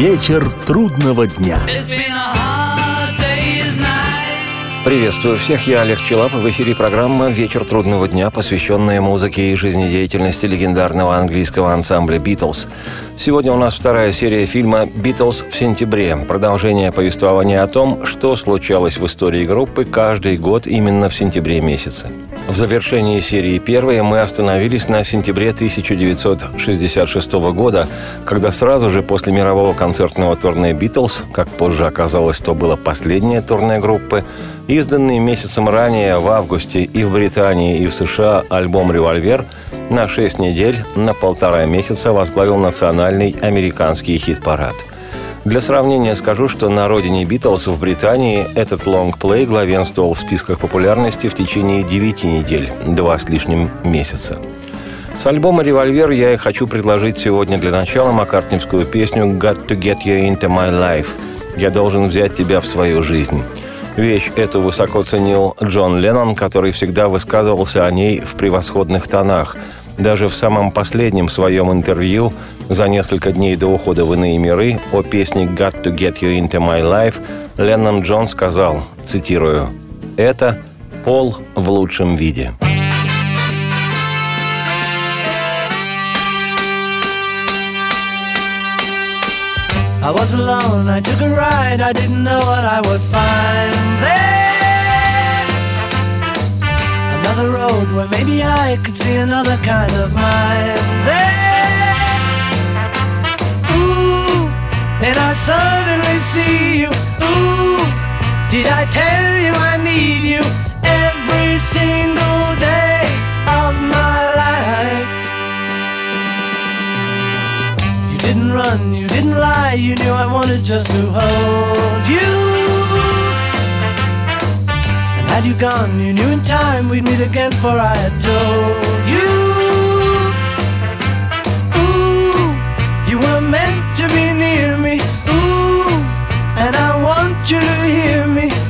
Вечер трудного дня. Приветствую всех, я Олег Челап. В эфире программа «Вечер трудного дня», посвященная музыке и жизнедеятельности легендарного английского ансамбля «Битлз». Сегодня у нас вторая серия фильма «Битлз в сентябре». Продолжение повествования о том, что случалось в истории группы каждый год именно в сентябре месяце. В завершении серии первой мы остановились на сентябре 1966 года, когда сразу же после мирового концертного турне «Битлз», как позже оказалось, то было последнее турне группы, изданный месяцем ранее в августе и в Британии, и в США альбом «Револьвер» на 6 недель, на полтора месяца возглавил национальный американский хит-парад. Для сравнения скажу, что на родине Битлз в Британии этот лонгплей главенствовал в списках популярности в течение 9 недель, два с лишним месяца. С альбома «Револьвер» я и хочу предложить сегодня для начала маккартневскую песню «Got to get you into my life» «Я должен взять тебя в свою жизнь». Вещь эту высоко ценил Джон Леннон, который всегда высказывался о ней в превосходных тонах. Даже в самом последнем своем интервью за несколько дней до ухода в иные миры о песне «Got to get you into my life» Леннон Джон сказал, цитирую, «Это Пол в лучшем виде». I was alone, I took a ride, I didn't know what I would find there. Another road where maybe I could see another kind of mind there. Ooh, then I suddenly see you. Ooh, did I tell you I need you every single day of my life? You didn't run, you didn't lie, you knew I wanted just to hold you. Had you gone, you knew in time we'd meet again, for I had told you. You were meant to be near me. Ooh, and I want you to hear me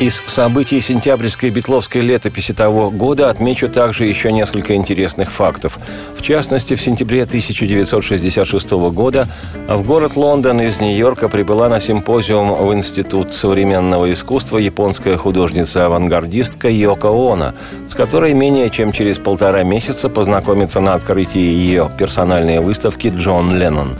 Из событий сентябрьской битловской летописи того года отмечу также еще несколько интересных фактов. В частности, в сентябре 1966 года в город Лондон из Нью-Йорка прибыла на симпозиум в Институт современного искусства японская художница-авангардистка Йоко Оно, с которой менее чем через полтора месяца познакомится на открытии ее персональной выставки Джон Леннон.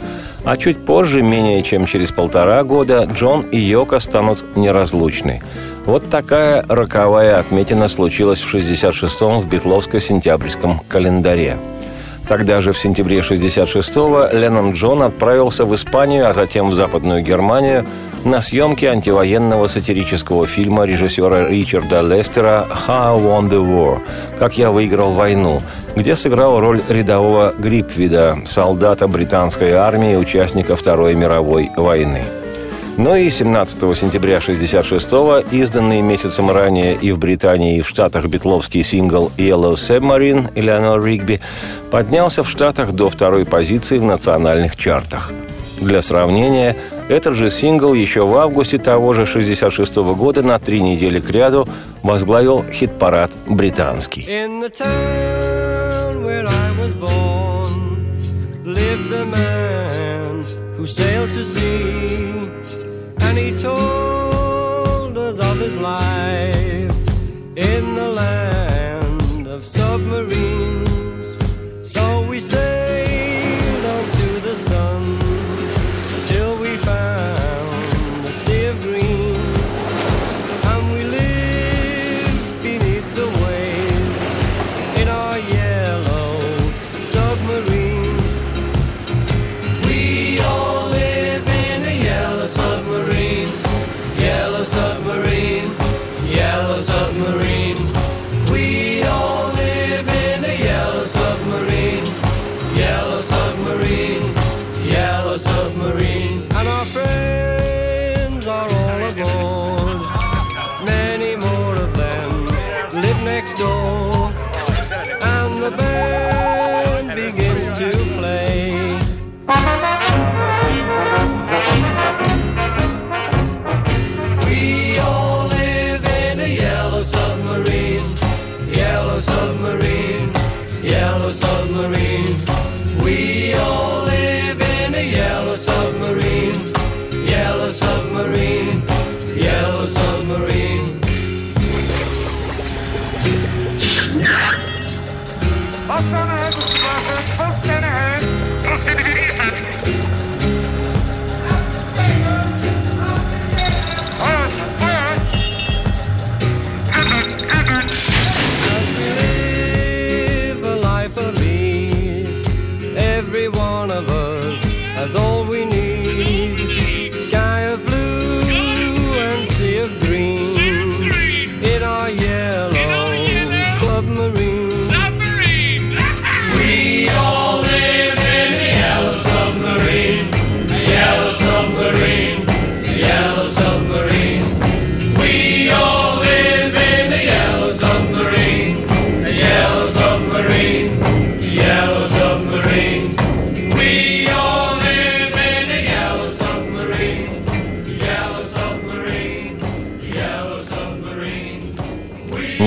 А чуть позже, менее чем через полтора года, Джон и Йоко станут неразлучны. Вот такая роковая отметина случилась в 66-м в битловско-сентябрьском календаре. Тогда же, в сентябре 66-го, Леннон Джон отправился в Испанию, а затем в Западную Германию на съемки антивоенного сатирического фильма режиссера Ричарда Лестера «How I Won the War» «Как я выиграл войну», где сыграл роль рядового Грипвида, солдата британской армии, участника Второй мировой войны. Но и 17 сентября 1966-го, изданный месяцем ранее и в Британии, и в Штатах битловский сингл «Yellow Submarine» Элеонор Ригби поднялся в Штатах до второй позиции в национальных чартах. Для сравнения, Этот же сингл еще в августе того же 66 года на три недели к ряду возглавил хит-парад британский. who sailed to sea, and he told us of his life in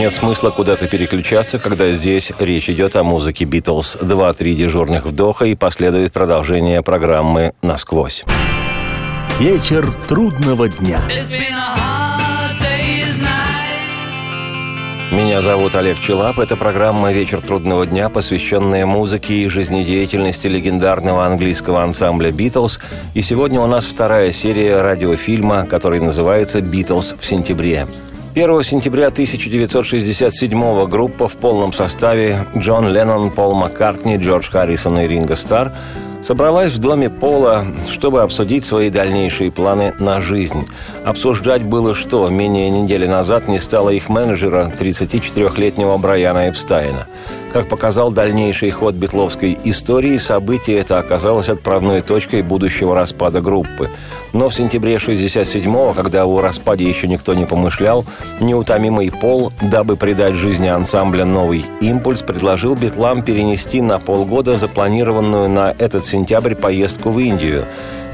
Нет смысла куда-то переключаться, когда здесь речь идет о музыке Битлз. Два-три дежурных вдоха и последует продолжение программы «Насквозь». Вечер трудного дня. Меня зовут Олег Челап. Это программа «Вечер трудного дня», посвященная музыке и жизнедеятельности легендарного английского ансамбля «Битлз». И сегодня у нас вторая серия радиофильма, который называется «Битлз в сентябре». 1 сентября 1967 группа в полном составе Джон Леннон, Пол Маккартни, Джордж Харрисон и Ринго Старр собралась в доме Пола, чтобы обсудить свои дальнейшие планы на жизнь. Обсуждать было что, менее недели назад не стало их менеджера, 34-летнего Брайана Эпстайна. Как показал дальнейший ход битловской истории, событие это оказалось отправной точкой будущего распада группы. Но в сентябре 67-го, когда о распаде еще никто не помышлял, неутомимый Пол, дабы придать жизни ансамбля новый импульс, предложил битлам перенести на полгода запланированную на этот сентябрь поездку в Индию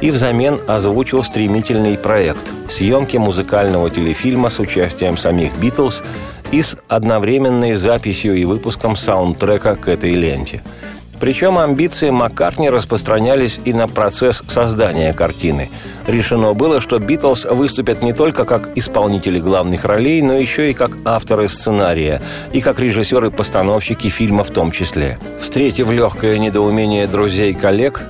и взамен озвучил стремительный проект – съемки музыкального телефильма с участием самих «Битлз» и с одновременной записью и выпуском саундтрека к этой ленте. Причем амбиции Маккартни распространялись и на процесс создания картины. Решено было, что «Битлз» выступят не только как исполнители главных ролей, но еще и как авторы сценария, и как режиссеры-постановщики фильма в том числе. Встретив легкое недоумение друзей и коллег,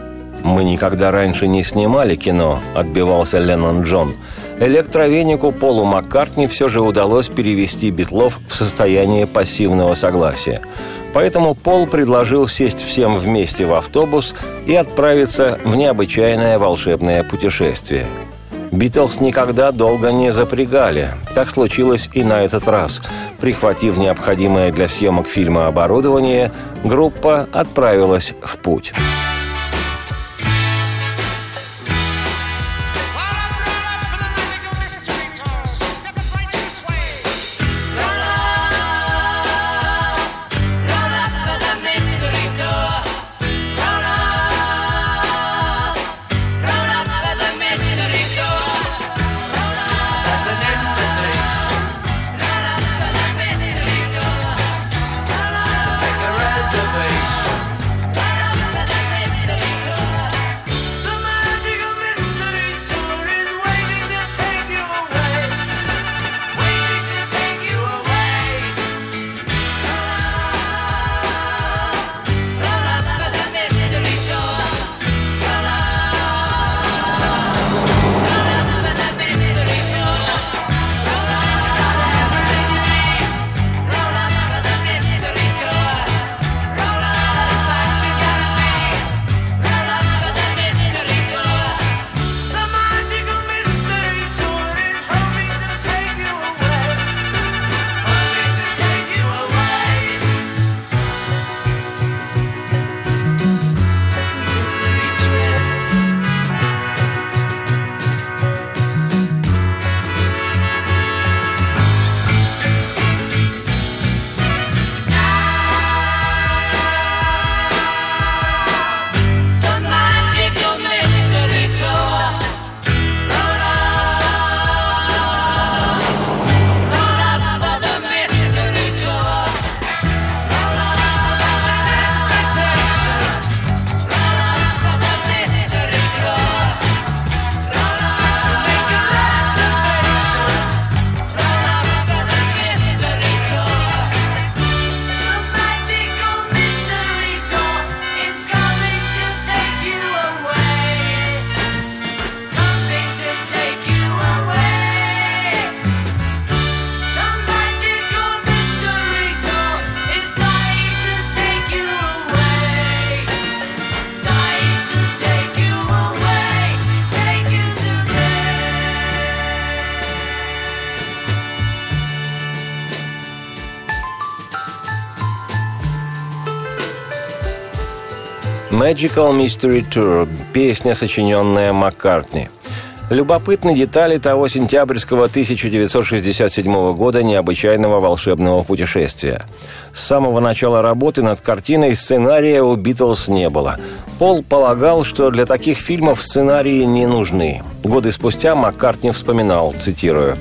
«Мы никогда раньше не снимали кино», — отбивался Леннон Джон. Электровенику Полу Маккартни все же удалось перевести Битлов в состояние пассивного согласия. Поэтому Пол предложил сесть всем вместе в автобус и отправиться в необычайное волшебное путешествие. Битлз никогда долго не запрягали. Так случилось и на этот раз. Прихватив необходимое для съемок фильма оборудование, группа отправилась в путь. Magical Mystery Tour – песня, сочиненная Маккартни. Любопытны детали того сентябрьского 1967 года необычайного волшебного путешествия. С самого начала работы над картиной сценария у «Битлз» не было. Пол полагал, что для таких фильмов сценарии не нужны. Годы спустя Маккартни вспоминал, цитирую,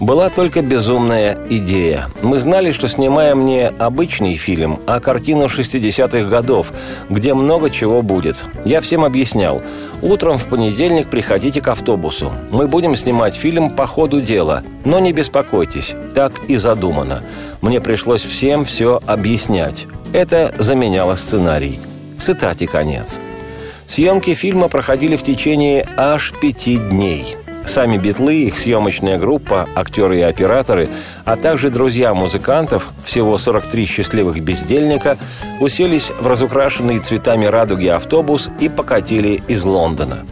была только безумная идея. Мы знали, что снимаем не обычный фильм, а картину 60-х годов, где много чего будет. Я всем объяснял. Утром в понедельник приходите к автобусу. Мы будем снимать фильм по ходу дела. Но не беспокойтесь, так и задумано. Мне пришлось всем все объяснять. Это заменяло сценарий. Цитате конец. Съемки фильма проходили в течение аж пяти дней – Сами битлы, их съемочная группа, актеры и операторы, а также друзья музыкантов, всего 43 счастливых бездельника, уселись в разукрашенный цветами радуги автобус и покатили из Лондона.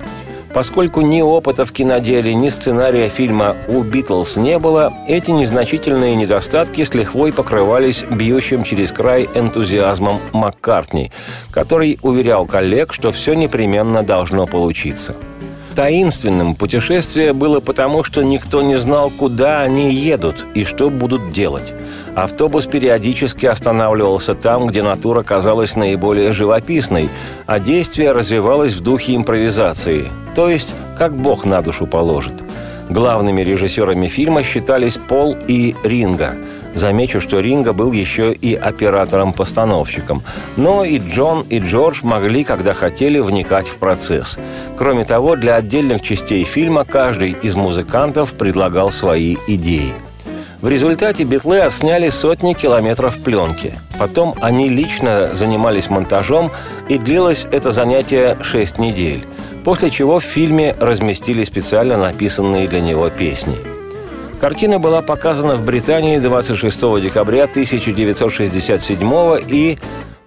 Поскольку ни опыта в киноделе, ни сценария фильма у «Битлз» не было, эти незначительные недостатки с лихвой покрывались бьющим через край энтузиазмом Маккартни, который уверял коллег, что все непременно должно получиться – таинственным путешествие было потому, что никто не знал, куда они едут и что будут делать. Автобус периодически останавливался там, где натура казалась наиболее живописной, а действие развивалось в духе импровизации, то есть как Бог на душу положит. Главными режиссерами фильма считались Пол и Ринга – Замечу, что Ринга был еще и оператором-постановщиком. Но и Джон, и Джордж могли, когда хотели, вникать в процесс. Кроме того, для отдельных частей фильма каждый из музыкантов предлагал свои идеи. В результате битлы отсняли сотни километров пленки. Потом они лично занимались монтажом, и длилось это занятие 6 недель. После чего в фильме разместили специально написанные для него песни – Картина была показана в Британии 26 декабря 1967 и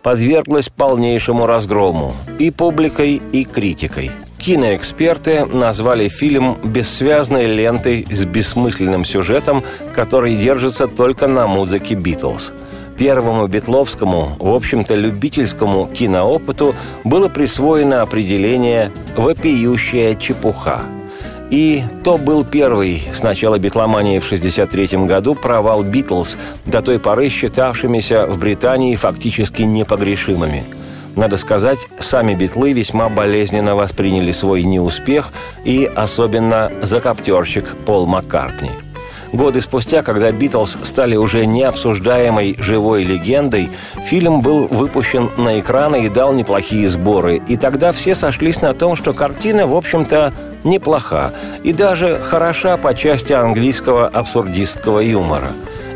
подверглась полнейшему разгрому и публикой, и критикой. Киноэксперты назвали фильм бессвязной лентой с бессмысленным сюжетом, который держится только на музыке «Битлз». Первому битловскому, в общем-то любительскому киноопыту было присвоено определение «вопиющая чепуха». И то был первый с начала битломании в 1963 году провал «Битлз», до той поры считавшимися в Британии фактически непогрешимыми. Надо сказать, сами битлы весьма болезненно восприняли свой неуспех и особенно закоптерщик Пол Маккартни – Годы спустя, когда «Битлз» стали уже необсуждаемой живой легендой, фильм был выпущен на экраны и дал неплохие сборы. И тогда все сошлись на том, что картина, в общем-то, неплоха и даже хороша по части английского абсурдистского юмора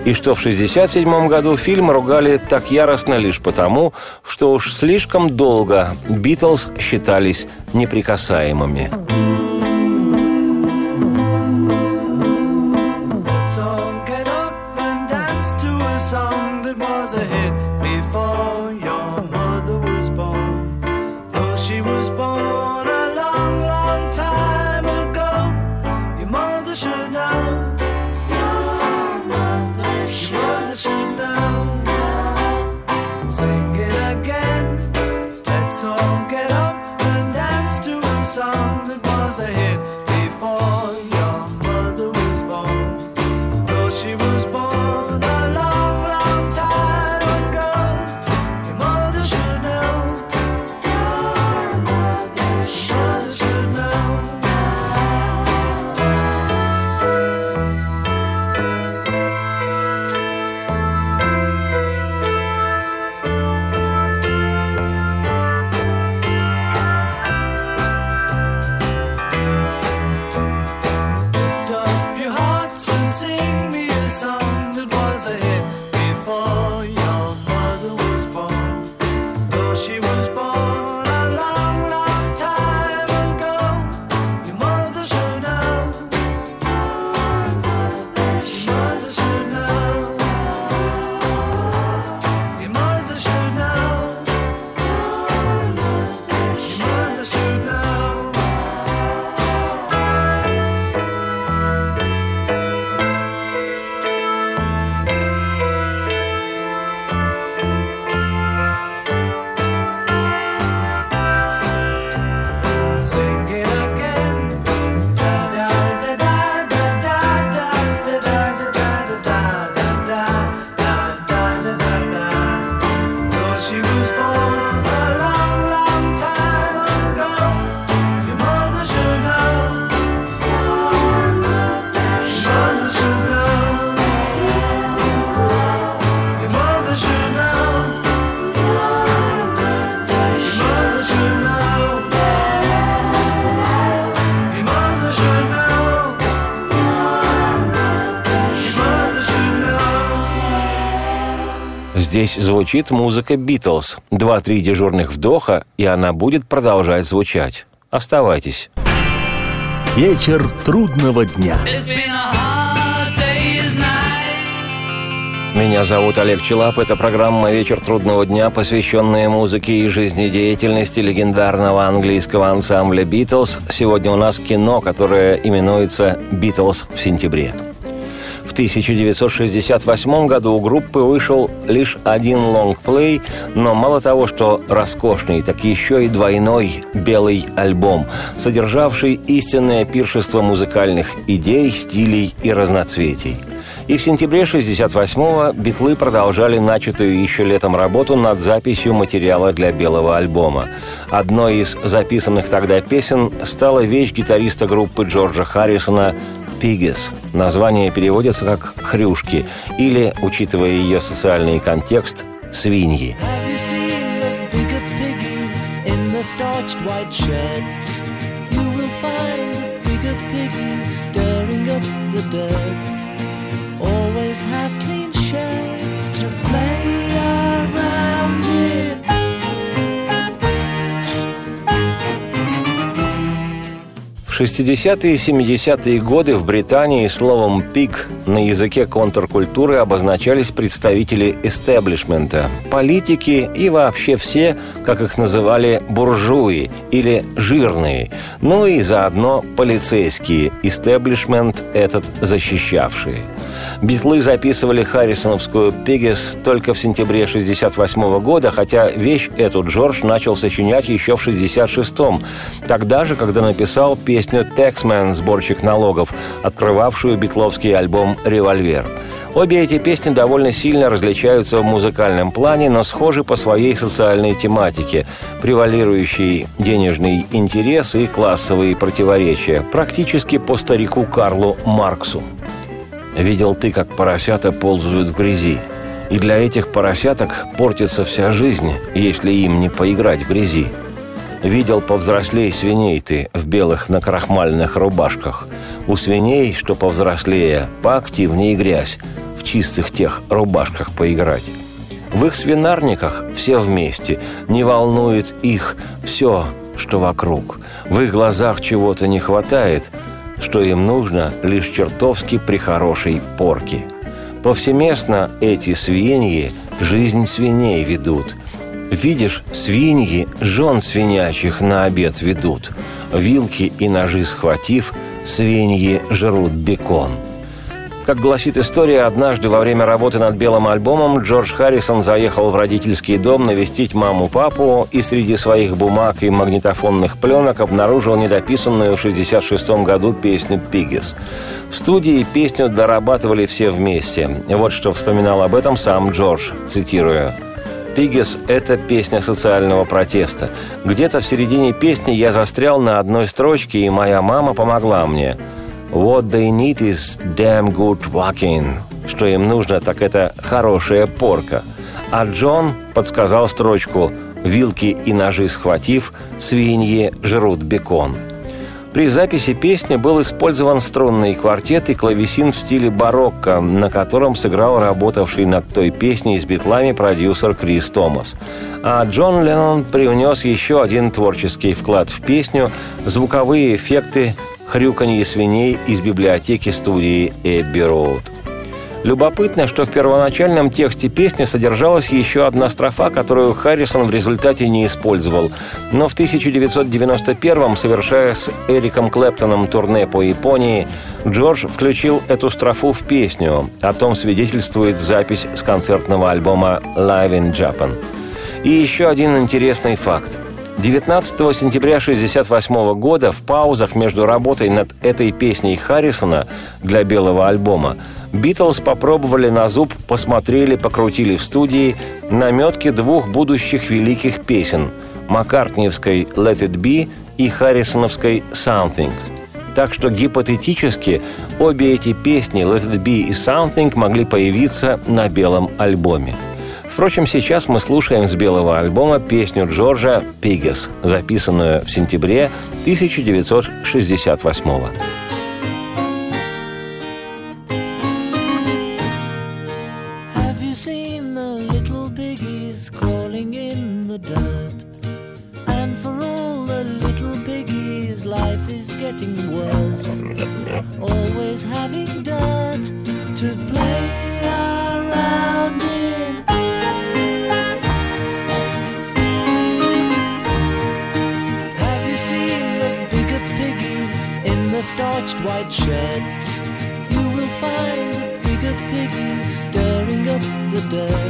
и что в 1967 году фильм ругали так яростно лишь потому, что уж слишком долго «Битлз» считались неприкасаемыми. song that was a hit. Здесь звучит музыка «Битлз». Два-три дежурных вдоха, и она будет продолжать звучать. Оставайтесь. Вечер трудного дня. Меня зовут Олег Челап. Это программа «Вечер трудного дня», посвященная музыке и жизнедеятельности легендарного английского ансамбля «Битлз». Сегодня у нас кино, которое именуется «Битлз в сентябре». В 1968 году у группы вышел лишь один лонгплей, но мало того, что роскошный, так еще и двойной белый альбом, содержавший истинное пиршество музыкальных идей, стилей и разноцветий. И в сентябре 68-го битлы продолжали начатую еще летом работу над записью материала для белого альбома. Одной из записанных тогда песен стала вещь гитариста группы Джорджа Харрисона «Пигес». Название переводится как «хрюшки» или, учитывая ее социальный контекст, «свиньи». Starched white bigger piggies stirring up the dirt. В 60-е и 70-е годы в Британии словом «пик» на языке контркультуры обозначались представители эстеблишмента, политики и вообще все, как их называли, буржуи или жирные, ну и заодно полицейские, истеблишмент этот защищавшие. Битлы записывали Харрисоновскую «Пигес» только в сентябре 68 года, хотя вещь эту Джордж начал сочинять еще в 66-м, тогда же, когда написал песню «Тексмен» «Сборщик налогов», открывавшую битловский альбом «Револьвер». Обе эти песни довольно сильно различаются в музыкальном плане, но схожи по своей социальной тематике, превалирующей денежный интерес и классовые противоречия, практически по старику Карлу Марксу. Видел ты, как поросята ползают в грязи. И для этих поросяток портится вся жизнь, если им не поиграть в грязи. Видел повзрослей свиней ты в белых накрахмальных рубашках. У свиней, что повзрослее, поактивнее грязь, в чистых тех рубашках поиграть. В их свинарниках все вместе, не волнует их все, что вокруг. В их глазах чего-то не хватает, что им нужно лишь чертовски при хорошей порке. Повсеместно эти свиньи жизнь свиней ведут. Видишь, свиньи жен свинячих на обед ведут. Вилки и ножи схватив, свиньи жрут бекон. Как гласит история, однажды во время работы над белым альбомом Джордж Харрисон заехал в родительский дом навестить маму-папу и среди своих бумаг и магнитофонных пленок обнаружил недописанную в 1966 году песню «Пиггис». В студии песню дорабатывали все вместе. Вот что вспоминал об этом сам Джордж, цитирую. «Пиггис» — это песня социального протеста. Где-то в середине песни я застрял на одной строчке, и моя мама помогла мне – What they need is damn good walking. Что им нужно, так это хорошая порка. А Джон подсказал строчку «Вилки и ножи схватив, свиньи жрут бекон». При записи песни был использован струнный квартет и клавесин в стиле барокко, на котором сыграл работавший над той песней с битлами продюсер Крис Томас. А Джон Леннон привнес еще один творческий вклад в песню – звуковые эффекты хрюканье свиней из библиотеки студии Эбби Роуд. Любопытно, что в первоначальном тексте песни содержалась еще одна строфа, которую Харрисон в результате не использовал. Но в 1991-м, совершая с Эриком Клэптоном турне по Японии, Джордж включил эту строфу в песню. О том свидетельствует запись с концертного альбома «Live in Japan». И еще один интересный факт. 19 сентября 1968 года в паузах между работой над этой песней Харрисона для белого альбома Битлз попробовали на зуб, посмотрели, покрутили в студии наметки двух будущих великих песен – Маккартниевской «Let it be» и Харрисоновской «Something». Так что гипотетически обе эти песни «Let it be» и «Something» могли появиться на белом альбоме. Впрочем, сейчас мы слушаем с белого альбома песню Джорджа «Пигес», записанную в сентябре 1968 года. Piggies stirring up the dirt.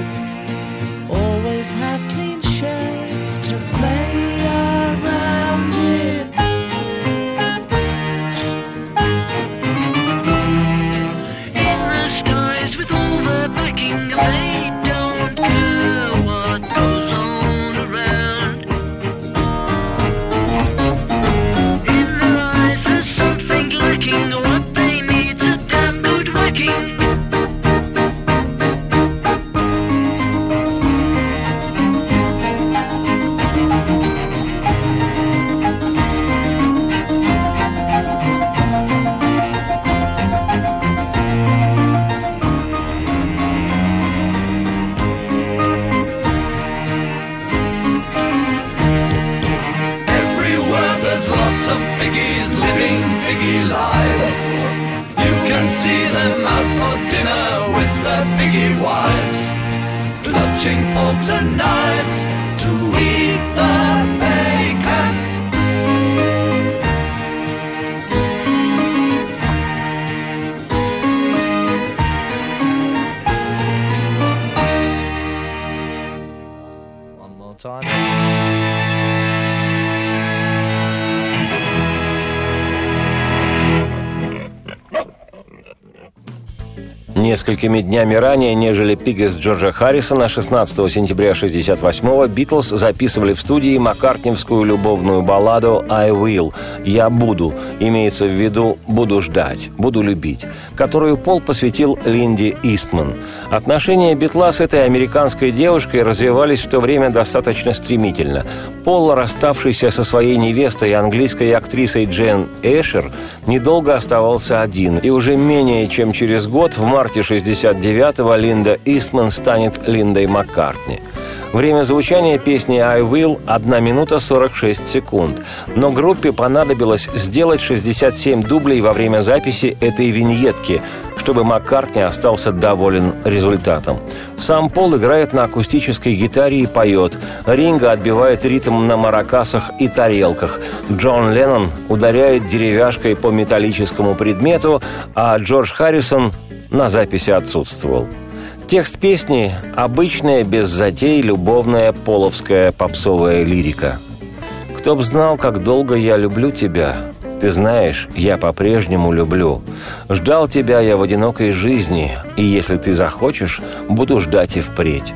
Несколькими днями ранее, нежели Пигас Джорджа Харрисона, 16 сентября 1968-го Битлз записывали в студии маккартневскую любовную балладу «I will» «Я буду», имеется в виду «буду ждать», «буду любить», которую Пол посвятил Линди Истман. Отношения Битла с этой американской девушкой развивались в то время достаточно стремительно. Пол, расставшийся со своей невестой, английской актрисой Джен Эшер, недолго оставался один, и уже менее чем через год, в марте 69-го, Линда Истман станет Линдой Маккартни. Время звучания песни «I Will» – 1 минута 46 секунд. Но группе понадобилось сделать 67 дублей во время записи этой виньетки, чтобы Маккартни остался доволен результатом. Сам Пол играет на акустической гитаре и поет. Ринга отбивает ритм на маракасах и тарелках. Джон Леннон ударяет деревяшкой по металлическому предмету, а Джордж Харрисон на записи отсутствовал. Текст песни – обычная, без затей, любовная, половская попсовая лирика. «Кто б знал, как долго я люблю тебя, ты знаешь, я по-прежнему люблю. Ждал тебя я в одинокой жизни, и если ты захочешь, буду ждать и впредь.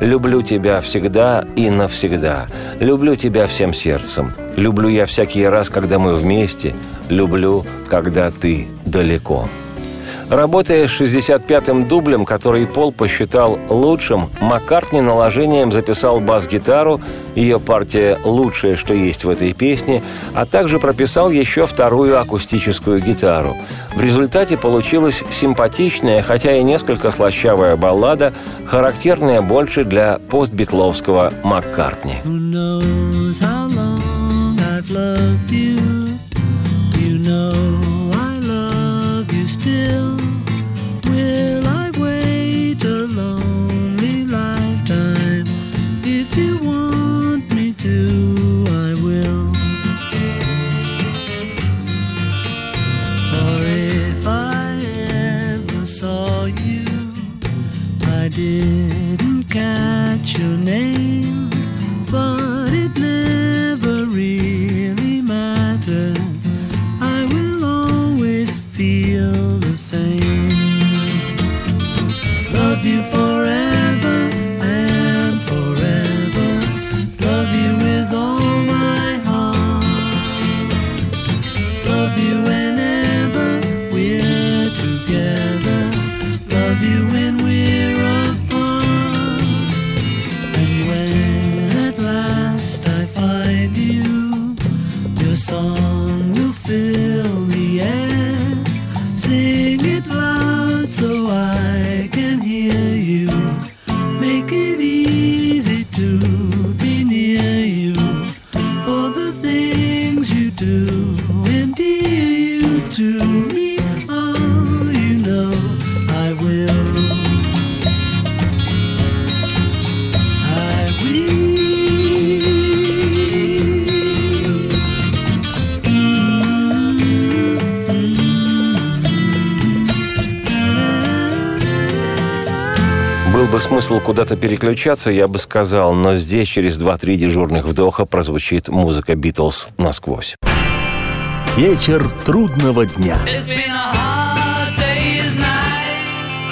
Люблю тебя всегда и навсегда. Люблю тебя всем сердцем. Люблю я всякий раз, когда мы вместе. Люблю, когда ты далеко». Работая с 65-м дублем, который Пол посчитал лучшим, Маккартни наложением записал бас-гитару, ее партия «Лучшее, что есть в этой песне», а также прописал еще вторую акустическую гитару. В результате получилась симпатичная, хотя и несколько слащавая баллада, характерная больше для постбитловского Маккартни. Who knows how long I've loved you? see. Бы смысл куда-то переключаться, я бы сказал, но здесь через 2-3 дежурных вдоха прозвучит музыка Битлз насквозь. Вечер трудного дня.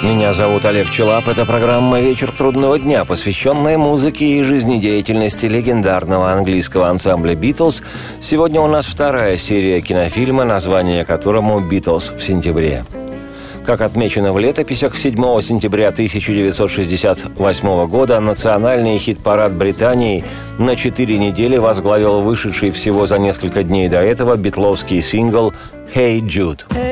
Меня зовут Олег Челап. Это программа «Вечер трудного дня», посвященная музыке и жизнедеятельности легендарного английского ансамбля «Битлз». Сегодня у нас вторая серия кинофильма, название которому «Битлз в сентябре». Как отмечено в летописях, 7 сентября 1968 года национальный хит-парад Британии на четыре недели возглавил вышедший всего за несколько дней до этого битловский сингл «Hey Jude».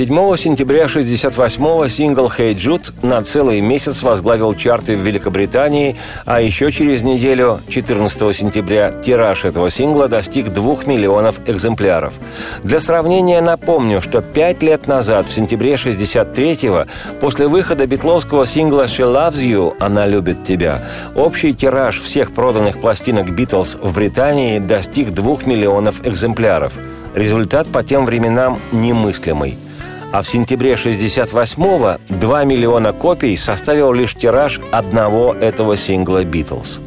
7 сентября 68-го сингл «Hey Jude» на целый месяц возглавил чарты в Великобритании, а еще через неделю, 14 сентября, тираж этого сингла достиг 2 миллионов экземпляров. Для сравнения напомню, что пять лет назад, в сентябре 63-го, после выхода битловского сингла «She Loves You» «Она любит тебя», общий тираж всех проданных пластинок «Битлз» в Британии достиг 2 миллионов экземпляров. Результат по тем временам немыслимый – а в сентябре 68-го 2 миллиона копий составил лишь тираж одного этого сингла «Битлз».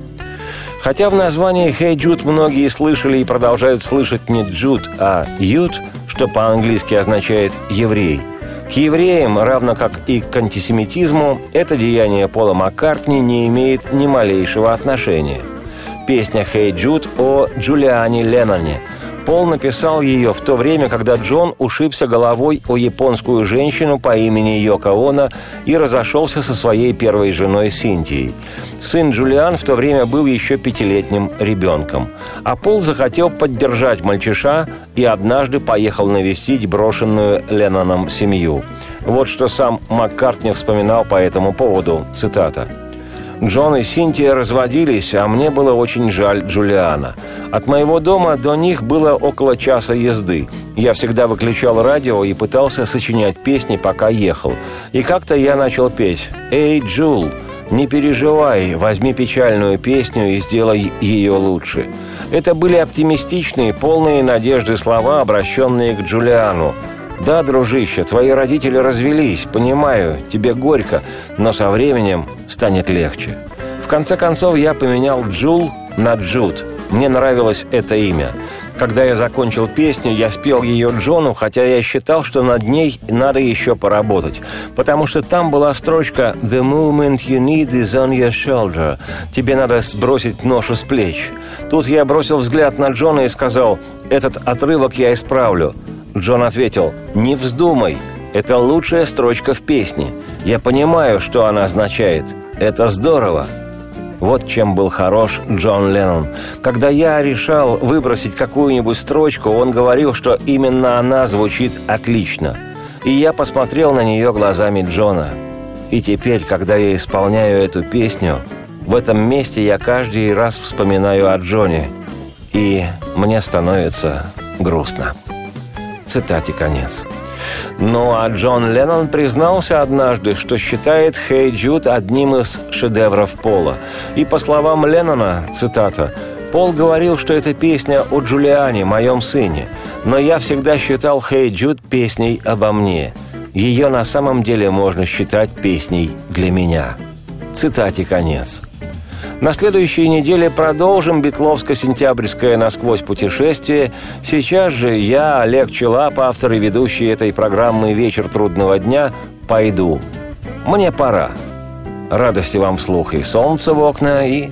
Хотя в названии «Hey Jude» многие слышали и продолжают слышать не «Джуд», а «Юд», что по-английски означает «еврей», к евреям, равно как и к антисемитизму, это деяние Пола Маккартни не имеет ни малейшего отношения. Песня «Hey Jude» о Джулиане Ленноне – Пол написал ее в то время, когда Джон ушибся головой о японскую женщину по имени Йоко Оно и разошелся со своей первой женой Синтией. Сын Джулиан в то время был еще пятилетним ребенком. А Пол захотел поддержать мальчиша и однажды поехал навестить брошенную Ленноном семью. Вот что сам Маккартни вспоминал по этому поводу. Цитата. Джон и Синтия разводились, а мне было очень жаль Джулиана. От моего дома до них было около часа езды. Я всегда выключал радио и пытался сочинять песни, пока ехал. И как-то я начал петь «Эй, Джул, не переживай, возьми печальную песню и сделай ее лучше». Это были оптимистичные, полные надежды слова, обращенные к Джулиану. Да, дружище, твои родители развелись, понимаю, тебе горько, но со временем станет легче. В конце концов, я поменял Джул на Джуд. Мне нравилось это имя. Когда я закончил песню, я спел ее Джону, хотя я считал, что над ней надо еще поработать. Потому что там была строчка «The moment you need is on your shoulder». Тебе надо сбросить ношу с плеч. Тут я бросил взгляд на Джона и сказал «Этот отрывок я исправлю». Джон ответил «Не вздумай, это лучшая строчка в песне. Я понимаю, что она означает. Это здорово». Вот чем был хорош Джон Леннон. Когда я решал выбросить какую-нибудь строчку, он говорил, что именно она звучит отлично. И я посмотрел на нее глазами Джона. И теперь, когда я исполняю эту песню, в этом месте я каждый раз вспоминаю о Джоне. И мне становится грустно. Цитате конец. Ну а Джон Леннон признался однажды, что считает «Хей Джуд» одним из шедевров Пола. И по словам Леннона, цитата, Пол говорил, что это песня о Джулиане, моем сыне, но я всегда считал «Хей Джуд» песней обо мне. Ее на самом деле можно считать песней для меня. Цитате конец. На следующей неделе продолжим битловско-сентябрьское насквозь путешествие. Сейчас же я, Олег Челап, автор и ведущий этой программы «Вечер трудного дня», пойду. Мне пора. Радости вам вслух и солнца в окна, и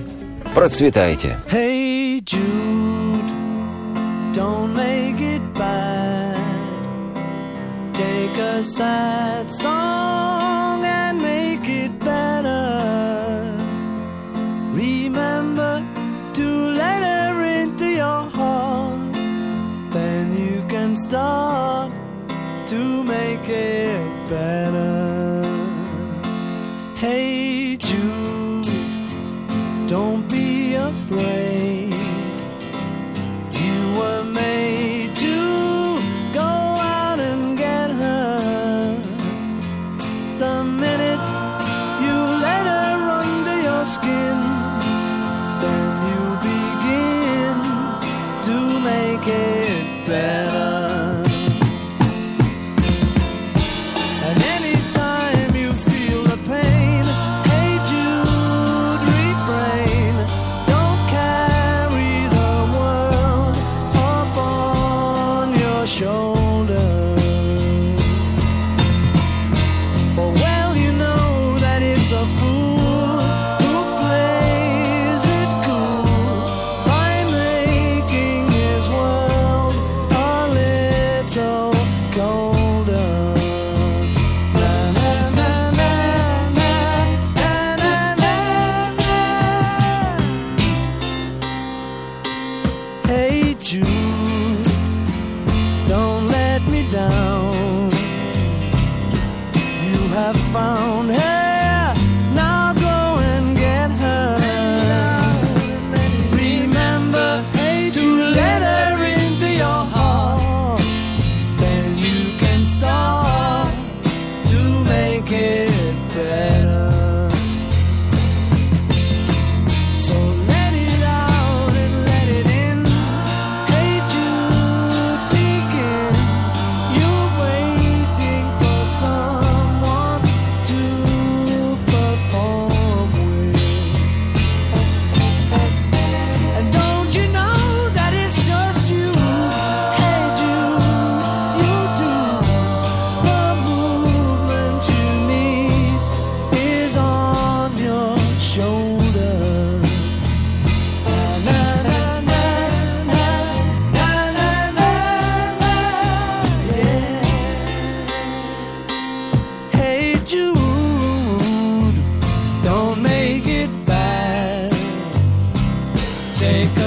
процветайте. Hey Jude, don't make it bad. Take a sad song to make it Jamaica.